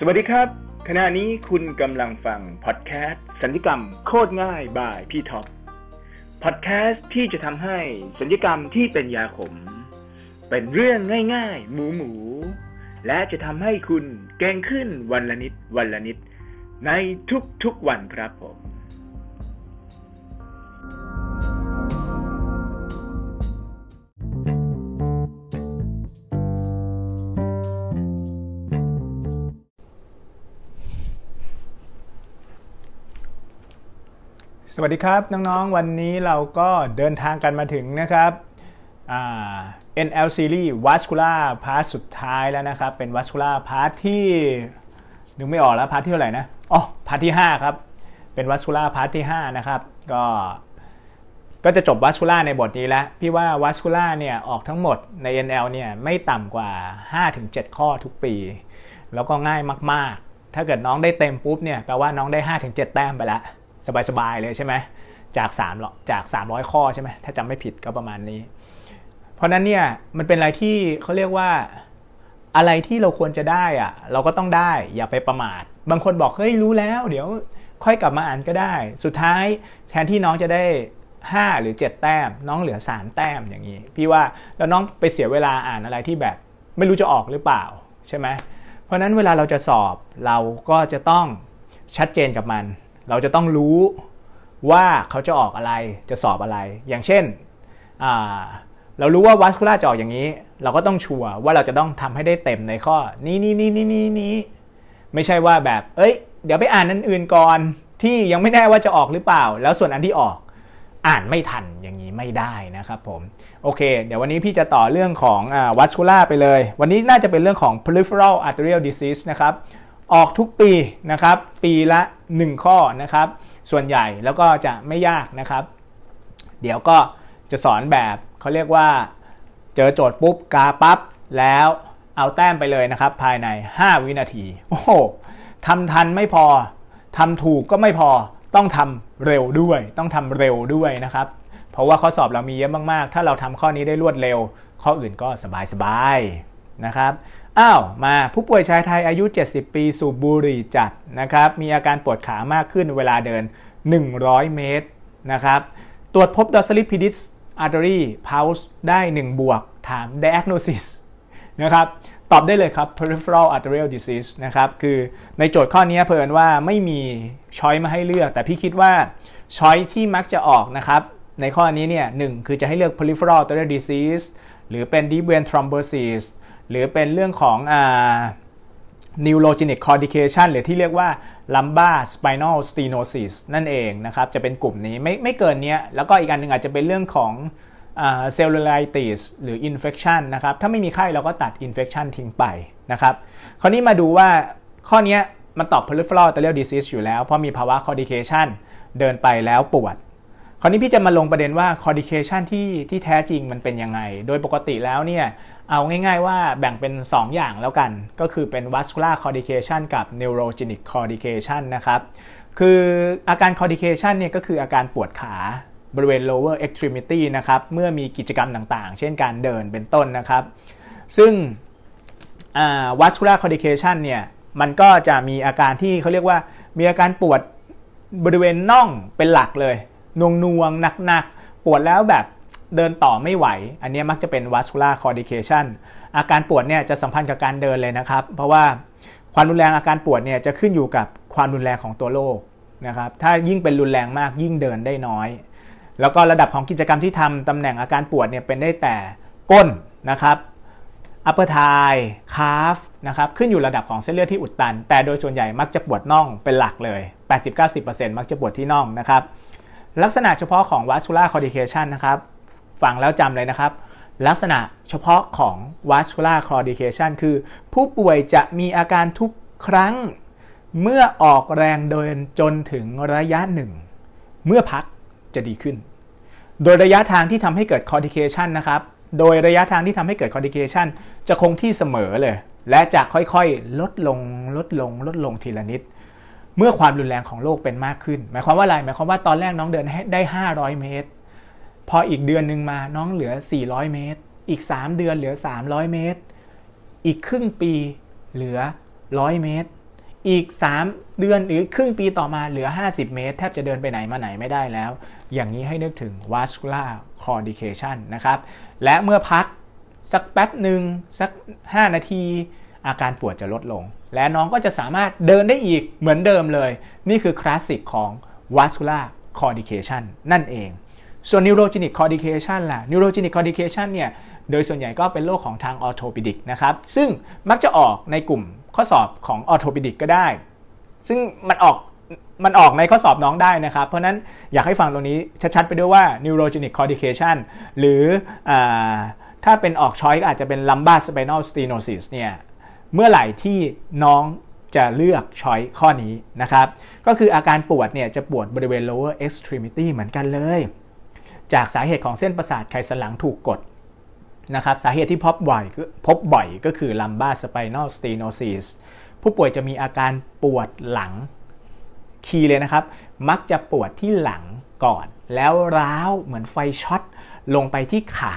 สวัสดีครับ ขณะนี้คุณกำลังฟังพอดแคสต์สัญญกรรมโคตรง่ายบายพี่ท็อปพอดแคสต์ที่จะทำให้สัญญกรรมที่เป็นยาขม เป็นเรื่องง่ายๆ หมูหมู และจะทำให้คุณเก่งขึ้นวันละนิดวันละนิด ในทุกๆวันครับผม สวัสดีครับ น้องๆ วันนี้เราก็เดินทางกันมาถึงนะครับ NL Series Vascular Part สุดท้ายแล้วนะครับ เป็น Vascular Part ที่นึกไม่ออกแล้ว part ที่เท่าไหร่นะอ๋อ part ที่ 5 ครับ เป็น Vascular Part ที่ 5 นะครับ ก็ก็จะจบ Vascular ในบทนี้แล้ว พี่ว่า Vascular เนี่ยออกทั้งหมดใน NL เนี่ยไม่ต่ำกว่า 5-7 ข้อทุกปี แล้วก็ง่ายมากๆ ถ้าเกิดน้องได้เต็มปุ๊บเนี่ยแปลว่าน้องได้ 5-7 แต้มไปแล้ว สบายๆเลยใช่ไหมจาก3หรอจาก 300 ข้อใช่ไหมถ้าจำไม่ผิดก็ประมาณนี้ เพราะนั้นเนี่ยมันเป็นอะไรที่เขาเรียกว่าอะไรที่เราควรจะได้อะเราก็ต้องได้อย่าไปประมาท บางคนบอกเฮ้ยรู้แล้ว เดี๋ยวค่อยกลับมาอ่านก็ได้ สุดท้ายแทนที่น้องจะได้ 5 หรือ 7 แต้ม น้องเหลือ 3 แต้มอย่างนี้ พี่ว่าแล้วน้องไปเสียเวลาอ่านอะไรที่แบบ ไม่รู้จะออกหรือเปล่าใช่ไหมเพราะนั้นเวลาเราจะสอบเราก็จะต้องชัดเจนกับมัน เราจะต้องรู้ว่าเขาจะออกอะไรจะสอบอะไร อย่างเช่น เรารู้ว่าวัสคูล่าจะออกอย่างนี้ เราก็ต้องชัวร์ว่าเราจะต้องทำให้ได้เต็มในข้อนี้นี้นี้นี้นี้นี้ไม่ใช่ว่าแบบ เอ้ย เดี๋ยวไปอ่านอันอื่นก่อนที่ยังไม่แน่ว่าจะออกหรือเปล่า แล้วส่วนอันที่ออกอ่านไม่ทันอย่างนี้ไม่ได้นะครับผม โอเค เดี๋ยววันนี้พี่จะต่อเรื่องของวัสคูล่าไปเลย วันนี้น่าจะเป็นเรื่องของ peripheral arterial disease นะครับ ออกทุกปีนะครับ ปีละ 1 ข้อนะครับ ส่วนใหญ่แล้วก็จะไม่ยากนะครับ เดี๋ยวก็จะสอนแบบเขาเรียกว่า เจอโจทย์ปุ๊บกาปั๊บแล้วเอาแต้มไปเลยนะครับ ภายใน 5 วินาที โอ้โหทำทันไม่พอทำถูกก็ไม่พอต้องทำเร็วด้วย ต้องทำเร็วด้วยนะครับ เพราะว่าข้อสอบเรามีเยอะมากๆ ถ้าเราทำข้อนี้ได้รวดเร็ว ข้ออื่นก็สบายๆนะครับ อ้าวมาผู้ป่วยชายไทยอายุ 70 ปีสูบบุหรี่จัดนะครับมีอาการปวดขามากขึ้นเวลาเดิน 100 เมตรนะครับตรวจพบ dorsal artery pulse ได้ 1 บวก ถาม diagnosis นะครับตอบได้เลยครับ peripheral arterial disease นะครับคือในโจทย์ข้อนี้เพิ่นว่าไม่มีช้อยมาให้เลือก แต่พี่คิดว่าช้อยที่มักจะออกนะครับในข้อนี้เนี่ยหคือจะให้เลือก peripheral arterial disease หรือเป็น deep vein thrombosis หรือเป็นเรื่องของอ่า neurogenic claudication หรือที่เรียกว่า lumbar spinal stenosis นั่นเองนะครับ จะเป็นกลุ่มนี้ไม่ไม่เกินนี้แล้วก็อีกอันหนึ่งอาจจะเป็นเรื่องของ cellulitis หรือ infection นะครับ ถ้าไม่มีไข้เราก็ตัด infection ทิ้งไปนะครับ คราวนี้มาดูว่าข้อนี้มันตอบ peripheral arterial disease อยู่แล้ว เพราะมีภาวะ claudication เดินไปแล้วปวด คราวนี้พี่จะมาลงประเด็นว่า claudication ที่ที่แท้จริงมันเป็นยังไง โดยปกติแล้วเนี่ยเอาง่ายๆว่าแบ่งเป็น 2 อย่างแล้วกัน ก็คือเป็น vascular claudication กับ neurogenic claudication นะครับคืออาการ claudication เนี่ยก็คืออาการปวดขาบริเวณ lower extremity นะครับเมื่อมีกิจกรรมต่างๆ เช่นการเดินเป็นต้นนะครับ ซึ่ง vascular claudication เนี่ยมันก็จะมีอาการที่เขาเรียกว่ามีอาการปวดบริเวณน่องเป็นหลักเลย นวงนวงหนักๆ ปวดแล้วแบบเดินต่อไม่ไหว อันนี้มักจะเป็น vascular claudication อาการปวดเนี่ยจะสัมพันธ์กับการเดินเลยนะครับ เพราะว่าความรุนแรงอาการปวดเนี่ยจะขึ้นอยู่กับความรุนแรงของตัวโรคนะครับถ้ายิ่งเป็นรุนแรงมากยิ่งเดินได้น้อย แล้วก็ระดับของกิจกรรมที่ทำตำแหน่งอาการปวดเนี่ยเป็นได้แต่ก้นนะครับ upper thigh calf นะครับขึ้นอยู่ระดับของเส้นเลือดที่อุดตัน แต่โดยส่วนใหญ่มักจะปวดน่องเป็นหลักเลย 80-90%มักจะปวดที่น่องนะครับ ลักษณะเฉพาะของ vascular claudication นะครับฟังแล้วจำเลยนะครับ ลักษณะเฉพาะของ vascular claudication คือ ผู้ป่วยจะมีอาการทุกครั้ง เมื่อออกแรงเดินจนถึงระยะหนึ่ง เมื่อพักจะดีขึ้น โดยระยะทางที่ทำให้เกิด claudication นะครับโดยระยะทางที่ทำให้เกิด claudication จะคงที่เสมอเลย และจะค่อยๆ ลดลงลดลงลดลงทีละนิด เมื่อความรุนแรงของโรคเป็นมากขึ้น หมายความว่าอะไร หมายความว่าตอนแรกน้องเดินได้ 500 เมตร พออีกเดือนหนึ่งมาน้องเหลือ 400 เมตร อีก 3 เดือนเหลือ 300 เมตร อีกครึ่งปีเหลือ 100 เมตร อีก 3 เดือนหรือครึ่งปีต่อมาเหลือ 50 เมตร แทบจะเดินไปไหนมาไหนไม่ได้แล้ว อย่างนี้ให้นึกถึง vascular claudication นะครับ และเมื่อพักสักแป๊บหนึ่งสัก 5 นาที อาการปวดจะลดลง และน้องก็จะสามารถเดินได้อีกเหมือนเดิมเลย นี่คือคลาสสิกของ vascular claudication นั่นเอง ส่วน neurogenic claudication ล่ะ neurogenic claudication เนี่ยโดยส่วนใหญ่ก็เป็นโรคของทางออโทปิดิกนะครับ ซึ่งมักจะออกในกลุ่มข้อสอบของออโทปิดิกก็ได้ ซึ่งมันออกมันออกในข้อสอบน้องได้นะครับ เพราะนั้นอยากให้ฟังตรงนี้ชัดๆไปด้วยว่า neurogenic claudication หรืออถ้าเป็นออกช้อยก็อาจจะเป็น lumbar spinal stenosis เนี่ย เมื่อไหร่ที่น้องจะเลือกช้อยข้อนี้นะครับ ก็คืออาการปวดเนี่ยจะปวดบริเวณ lower extremity เหมือนกันเลย จากสาเหตุของเส้นประสาทไขสันหลังถูกกดนะครับ สาเหตุที่พบบ่อยพบบ่อยก็คือ lumbar spinal stenosis ผู้ป่วยจะมีอาการปวดหลัง key เลยนะครับ มักจะปวดที่หลังก่อน แล้วร้าวเหมือนไฟช็อตลงไปที่ขา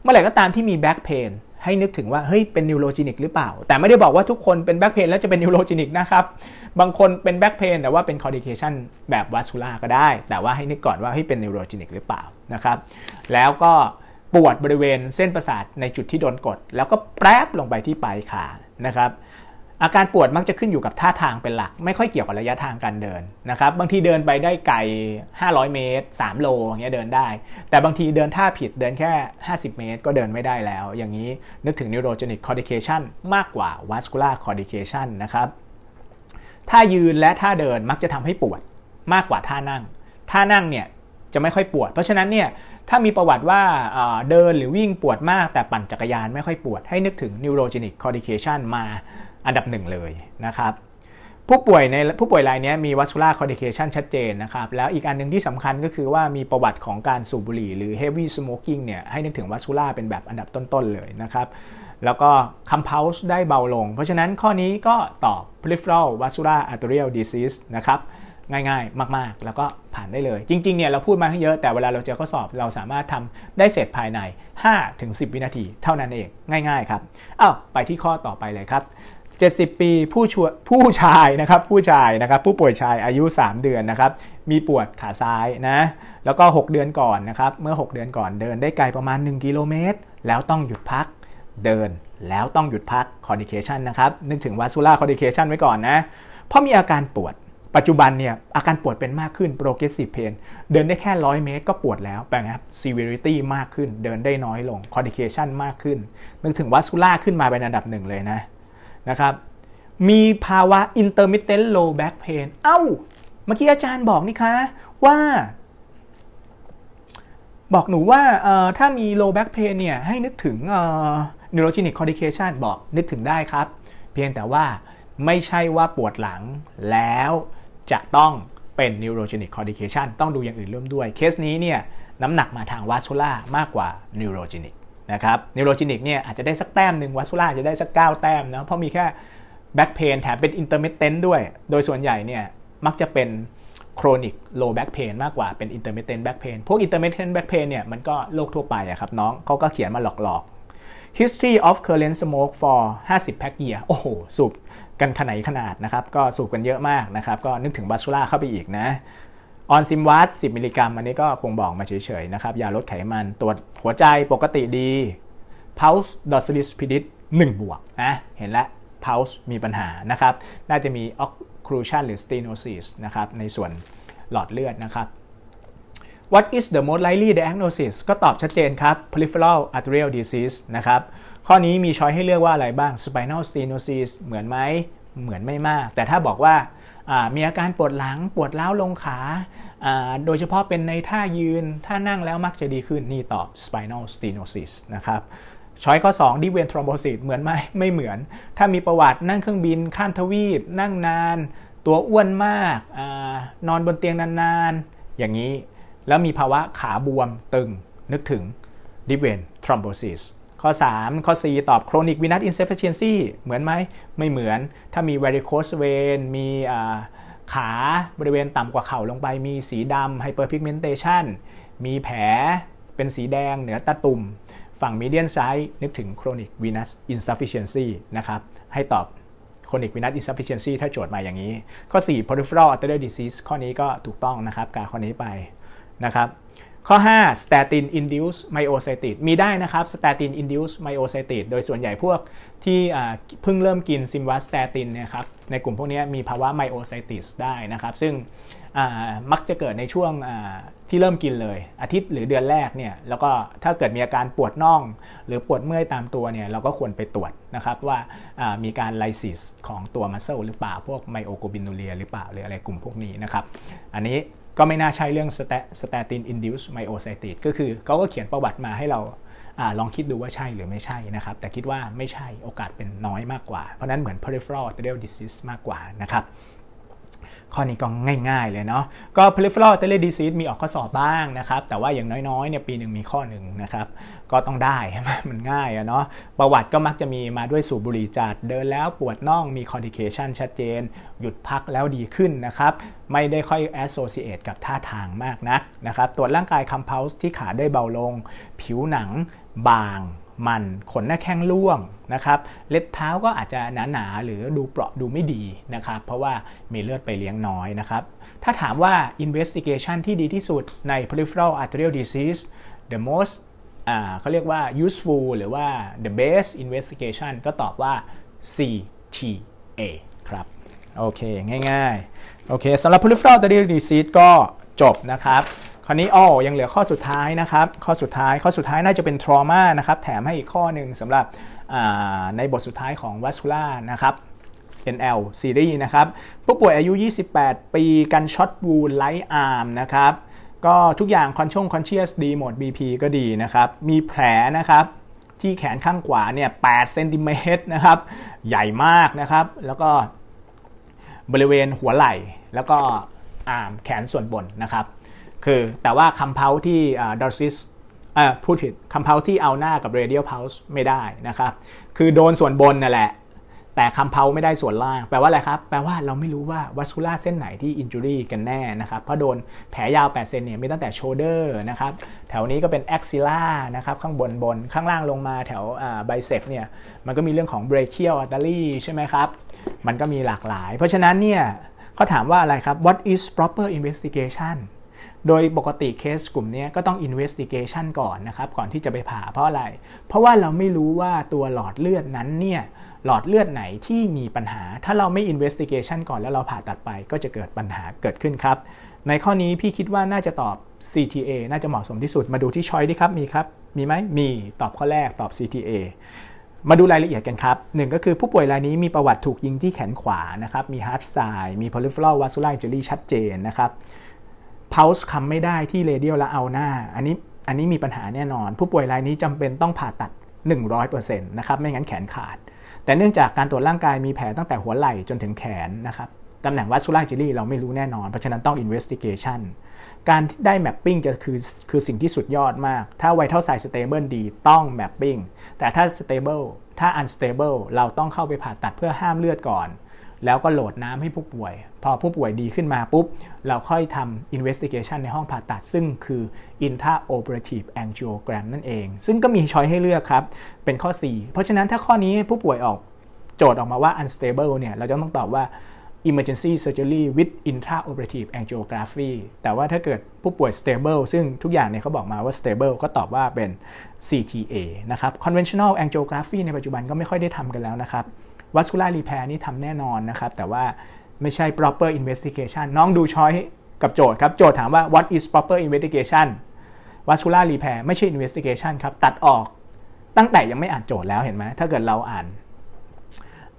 เมื่อไหร่ก็ตามที่มี back pain ให้นึกถึงว่าเฮ้ยเป็น neurogenic หรือเปล่า แต่ไม่ได้บอกว่าทุกคนเป็น back pain แล้วจะเป็น neurogenic นะครับ บางคนเป็น back pain แต่ว่าเป็น claudication แบบ vascular ก็ได้ แต่ว่าให้นึกก่อนว่าให้เป็น neurogenic หรือเปล่านะครับแล้วก็ปวดบริเวณเส้นประสาทในจุดที่โดนกด แล้วก็แปรบลงไปที่ปลายขานะครับ อาการปวดมักจะขึ้นอยู่กับท่าทางเป็นหลัก ไม่ค่อยเกี่ยวกับระยะทางการเดินนะครับบางทีเดินไปได้ไกล 500 เมตร 3 โลอย่างเงี้ยเดินได้ แต่บางทีเดินท่าผิดเดินแค่ 50 เมตร ก็เดินไม่ได้แล้ว อย่างนี้นึกถึง neurogenic claudication มากกว่า vascular claudication นะครับท่ายืนและท่าเดินมักจะทำให้ปวดมากกว่าท่านั่ง ท่านั่งเนี่ยจะไม่ค่อยปวด เพราะฉะนั้นเนี่ยถ้ามีประวัติว่าเดินหรือวิ่งปวดมากแต่ปั่นจักรยานไม่ค่อยปวดให้นึกถึง neurogenic claudication มา อันดับหนึ่งเลยนะครับผู้ป่วยในผู้ป่วยรายนี้มี vascular claudication ชัดเจนนะครับ แล้วอีกอันหนึ่งที่สำคัญก็คือว่ามีประวัติของการสูบบุหรี่หรือ heavy smoking เนี่ยให้นึกถึง vascular เป็นแบบอันดับต้น ๆ เลยนะครับ แล้วก็ compulse ได้เบาลง เพราะฉะนั้นข้อนี้ก็ตอบ peripheral vascular arterial disease นะครับง่ายๆ มากๆ แล้วก็ผ่านได้เลย จริงๆ เนี่ยเราพูดมาให้เยอะ แต่เวลาเราเจอข้อสอบเราสามารถทำได้เสร็จภายใน 5-10 วินาที เท่านั้นเอง ง่าย ๆ ครับ อ้าว ไปที่ข้อต่อไปเลยครับ 70 ปีผู้ชผู้ชายนะครับผู้ชายนะครับผู้ป่วยชายอายุ 3 เดือนนะครับมีปวดขาซ้ายนะแล้วก็ 6 เดือนก่อนนะครับเมื่อ 6 เดือนก่อนเดินได้ไกลประมาณ 1 กิโลเมตร แล้วต้องหยุดพักเดินแล้วต้องหยุดพัก claudication นะครับนึกถึง vascular claudication ไว้ก่อนนะเพราะมีอาการปวดปัจจุบันเนี่ยอาการปวดเป็นมากขึ้น progressive pain เดินได้แค่ร้อยเมตรก็ปวดแล้วแปลงครับ severity มากขึ้น เดินได้น้อยลง claudication มากขึ้น นึกถึงวัส c ล่าขึ้นมาเป็นอันดับหนึ่งเลยนะ นะครับ มีภาวะ intermittent low back pain เอ้า เมื่อกี้อาจารย์บอกนี่คะ ว่า บอกหนูว่าถ้ามี low back pain เนี่ย ให้นึกถึง neurogenic cortication บอกนึกถึงได้ครับ เพียงแต่ว่าไม่ใช่ว่าปวดหลังแล้วจะต้องเป็น neurogenic cortication ต้องดูอย่างอื่นร่วมด้วย เคสนี้เนี่ยน้ำหนักมาทางวาส c ล่ามากกว่า neurogenic นะครับ neurogenic เนี่ยอาจจะได้สักแต้มหนึ่งวาส c ล่าจะได้สัก 9 แต้มนะเพราะมีแค่ back pain แถมเป็น intermittent ด้วย โดยส่วนใหญ่เนี่ยมักจะเป็น chronic low back pain มากกว่าเป็น intermittent back pain พวก intermittent back pain เนี่ยมันก็โรคทั่วไปอะครับน้องเขาก็เขียนมาหลอกๆ history of current smoke for 50 pack year โอ้โห สูบกันขนาดขนาดนะครับ ก็สูบกันเยอะมากนะครับ ก็นึกถึงบาสูล่าเข้าไปอีกนะ ออนซิมวัต10 มิลลิกรัมอันนี้ก็คงบอกมาเฉยๆนะครับ ยาลดไขมันตรวจหัวใจปกติดี pulse dosimetry pedit 1 บวกนะเห็นแล้ว pulse มีปัญหานะครับ น่าจะมี occlusion หรือ stenosis นะครับ ในส่วนหลอดเลือดนะครับ What is the most likely diagnosis ก็ตอบชัดเจนครับ peripheral arterial disease นะครับ ข้อนี้มีช้อยให้เลือกว่าอะไรบ้าง spinal stenosis เหมือนไหมเหมือนไม่มาก แต่ถ้าบอกว่า มีอาการปวดหลังปวดเล้าลงขา โดยเฉพาะเป็นในท่ายืน ท่านั่งแล้วมักจะดีขึ้น นี่ตอบ spinal stenosis นะครับช้อยข้อ2 deep vein thrombosis เหมือนไหมไม่เหมือน ถ้ามีประวัตินั่งเครื่องบิน ข้ามทวีป นั่งนาน ตัวอ้วนมากอนอนบนเตียงนานๆ อย่างนี้ แล้วมีภาวะขาบวมตึงนึกถึง deep vein thrombosis ข้อ 3 ข้อ 4 ตอบ chronic venous insufficiency เหมือนไหม ไม่เหมือน ถ้ามี varicose vein มีขาบริเวณต่ำกว่าเข่าลงไป มีสีดำ hyperpigmentation มีแผลเป็นสีแดงเหนือตาตุ่ม ฝั่ง median size นึกถึง chronic venous insufficiency นะครับ ให้ตอบ chronic venous insufficiency ถ้าโจทย์มาอย่างนี้ ข้อ 4 peripheral arterial disease ข้อนี้ก็ถูกต้องนะครับ การข้อนี้ไปนะครับ ข้อ 5 statin induced myositis มีได้นะครับ statin induced myositis โดยส่วนใหญ่พวกที่เพิ่งเริ่มกินซิมวัสสเตตินเนี่ยครับในกลุ่มพวกนี้มีภาวะ myositis ได้นะครับ ซึ่งมักจะเกิดในช่วงที่เริ่มกินเลย อาทิตย์หรือเดือนแรกเนี่ยแล้วก็ถ้าเกิดมีอาการปวดน่อง หรือปวดเมื่อยตามตัวเนี่ยเราก็ควรไปตรวจนะครับว่ามีการ lysis ของตัว muscle หรือเปล่า พวก myoglobinuria หรือเปล่าหรืออะไรกลุ่มพวกนี้นะครับ อันนี้ ก็ไม่น่าใช่เรื่อง statin induced myositis ก็คือเขาก็เขียนประวัติมาให้เราอลองคิดดูว่าใช่หรือไม่ใช่นะครับ แต่คิดว่าไม่ใช่โอกาสเป็นน้อยมากกว่า เพราะนั้นเหมือน peripheral arterial disease มากกว่านะครับข้อนี้ก็ง่าย ๆ เลยเนาะก็ peripheral arterial disease มีออกข้อสอบบ้างนะครับ แต่ว่าอย่างน้อยๆเนี่ยปีหนึ่งมีข้อหนึ่งนะครับ ก็ต้องได้มันง่ายอะเนาะประวัติก็มักจะมีมาด้วยสูบบุหรี่จัดเดินแล้วปวดน่องมี complication ชัดเจน หยุดพักแล้วดีขึ้นนะครับ ไม่ได้ค่อย associate กับท่าทางมากนักนะครับตรวจร่างกาย compound ที่ขาได้เบาลง ผิวหนังบางมันขนหน้าแข้งร่วงนะครับเล็บเท้าก็อาจจะหนาๆหรือดูเปราะดูไม่ดีนะครับเพราะว่ามีเลือดไปเลี้ยงน้อยนะครับถ้าถามว่า investigation ที่ดีที่สุดใน peripheral arterial disease the most เขาเรียกว่า useful หรือว่า the best investigation ก็ตอบว่า CTA ครับ โอเค ง่ายๆ โอเคสำหรับ peripheral arterial disease ก็จบนะครับ คราวนี้อ๋อยังเหลือข้อสุดท้ายนะครับ ข้อสุดท้าย ข้อสุดท้ายน่าจะเป็น trauma นะครับ แถมให้อีกข้อหนึ่งสำหรับในบทสุดท้ายของ vascular นะครับ NL series นะครับ ผู้ป่วยอายุ 28 ปี gunshot wound right arm นะครับ ก็ทุกอย่างคอนช่ง conscious ดีหมด BP ก็ดีนะครับ มีแผลนะครับที่แขนข้างขวาเนี่ย8เซนติเมตรนะครับ ใหญ่มากนะครับ แล้วก็บริเวณหัวไหล่ แล้วก็ arm แขนส่วนบนนะครับ คือแต่ว่าคำเพาที่ดอร์ซิสพูดผิดคลำ pulse ที่ ulnar กับ radial pulse ไม่ได้นะครับ คือโดนส่วนบนนั่นแหละ แต่คลำ pulse ไม่ได้ส่วนล่าง แปลว่าอะไรครับ แปลว่าเราไม่รู้ว่า vascular เส้นไหนที่ injury กันแน่นะครับ เพราะโดนแผลยาว 8 เซนเนี่ยมีตั้งแต่ shoulder นะครับ แถวนี้ก็เป็น axilla นะครับ ข้างบนบน ข้างล่างลงมาแถว biceps เนี่ย มันก็มีเรื่องของ brachial artery ใช่ไหมครับ มันก็มีหลากหลาย เพราะฉะนั้นเนี่ยเขาถามว่าอะไรครับ what is proper investigation โดยปกติเคสกลุ่มนี้ก็ต้อง investigation ก่อนนะครับ ก่อนที่จะไปผ่าเพราะอะไร เพราะว่าเราไม่รู้ว่าตัวหลอดเลือดนั้นเนี่ย หลอดเลือดไหนที่มีปัญหา ถ้าเราไม่ investigation ก่อนแล้วเราผ่าตัดไปก็จะเกิดปัญหาเกิดขึ้นครับ ในข้อนี้พี่คิดว่าน่าจะตอบ CTA น่าจะเหมาะสมที่สุด มาดูที่ choice ดีครับ มีครับ มีไหมมีตอบข้อแรกตอบ CTA มาดูรายละเอียดกันครับหนึ่งก็คือผู้ป่วยรายนี้มีประวัติถูกยิงที่แขนขวานะครับ มี hard signด์มี peripheral vascular injury ชัดเจนนะครับ pulse คลำไม่ได้ที่ radial และ ulnar อันนี้อันนี้มีปัญหาแน่นอน ผู้ป่วยรายนี้จำเป็นต้องผ่าตัด 100%นะครับ ไม่งั้นแขนขาด แต่เนื่องจากการตรวจร่างกายมีแผลตั้งแต่หัวไหล่จนถึงแขนนะครับตำแหน่ง vascular injury เราไม่รู้แน่นอน เพราะฉะนั้นต้อง investigation การได้ mapping จะคือคือสิ่งที่สุดยอดมาก ถ้า vital signs stable ดีต้อง mapping แต่ถ้า stableถ้า unstable เราต้องเข้าไปผ่าตัดเพื่อห้ามเลือดก่อน แล้วก็ load น้ำให้ผู้ป่วย พอผู้ป่วยดีขึ้นมาปุ๊บ เราค่อยทำ investigation ในห้องผ่าตัด ซึ่งคือ intraoperative angiogram นั่นเอง ซึ่งก็มี choice ให้เลือกครับ เป็นข้อ 4 เพราะฉะนั้นถ้าข้อนี้ผู้ป่วยออกโจทย์ออกมาว่า unstable เนี่ย เราจะต้องตอบว่า emergency surgery with intraoperative angiography แต่ว่าถ้าเกิดผู้ป่วย stable ซึ่งทุกอย่างเนี่ยเขาบอกมาว่า stable ก็ตอบว่าเป็น CTA นะครับ conventional angiography ในปัจจุบันก็ไม่ค่อยได้ทำกันแล้วนะครับ vascular repair นี่ทำแน่นอนนะครับ แต่ว่าไม่ใช่ proper investigation น้องดู choice กับโจทย์ครับ โจทย์ถามว่า what is proper investigation vascular repair ไม่ใช่ investigation ครับ ตัดออกตั้งแต่ยังไม่อ่านโจทย์แล้วเห็นไหมถ้าเกิดเราอ่าน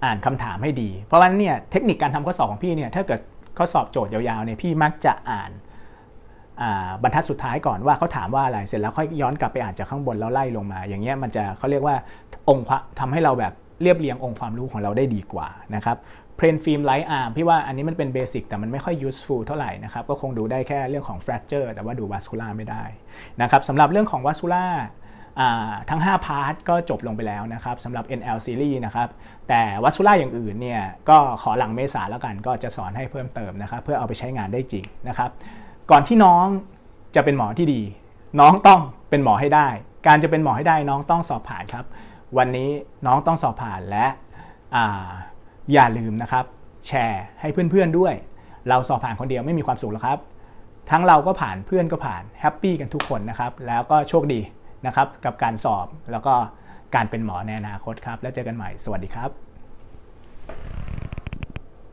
อ่านคำถามให้ดี เพราะว่าเนี่ยเทคนิคการทำข้อสอบของพี่เนี่ยถ้าเกิดข้อสอบโจทย์ยาวๆเนี่ยพี่มักจะอ่านบรรทัดสุดท้ายก่อนว่าเขาถามว่าอะไรเสร็จแล้วค่อยย้อนกลับไปอ่านจากข้างบนแล้วไล่ลงมา อย่างเงี้ยมันจะเขาเรียกว่าองค์ทำให้เราแบบ เรียบเรียงองค์ความรู้ของเราได้ดีกว่านะครับ plain film right arm พี่ว่าอันนี้มันเป็น basic แต่มันไม่ค่อย useful เท่าไหร่นะครับก็คงดูได้แค่เรื่องของ fracture แต่ว่าดู vascular ไม่ได้นะครับสำหรับเรื่องของ vascular ทั้ง 5 part ก็จบลงไปแล้วนะครับสำหรับ NL series นะครับแต่ vascular อย่างอื่นเนี่ยก็ขอหลังเมษาแล้วกันก็จะสอนให้เพิ่มเติมนะครับเพื่อเอาไปใช้งานได้จริงนะครับก่อนที่น้องจะเป็นหมอที่ดี น้องต้องเป็นหมอให้ได้ การจะเป็นหมอให้ได้น้องต้องสอบผ่านครับ วันนี้น้องต้องสอบผ่านและอย่าลืมนะครับ แชร์ให้เพื่อนๆด้วย เราสอบผ่านคนเดียวไม่มีความสุขหรอกครับ ทั้งเราก็ผ่านเพื่อนก็ผ่านแฮปปี้กันทุกคนนะครับ แล้วก็โชคดีนะครับกับการสอบแล้วก็การเป็นหมอในอนาคตครับ แล้วเจอกันใหม่ สวัสดีครับ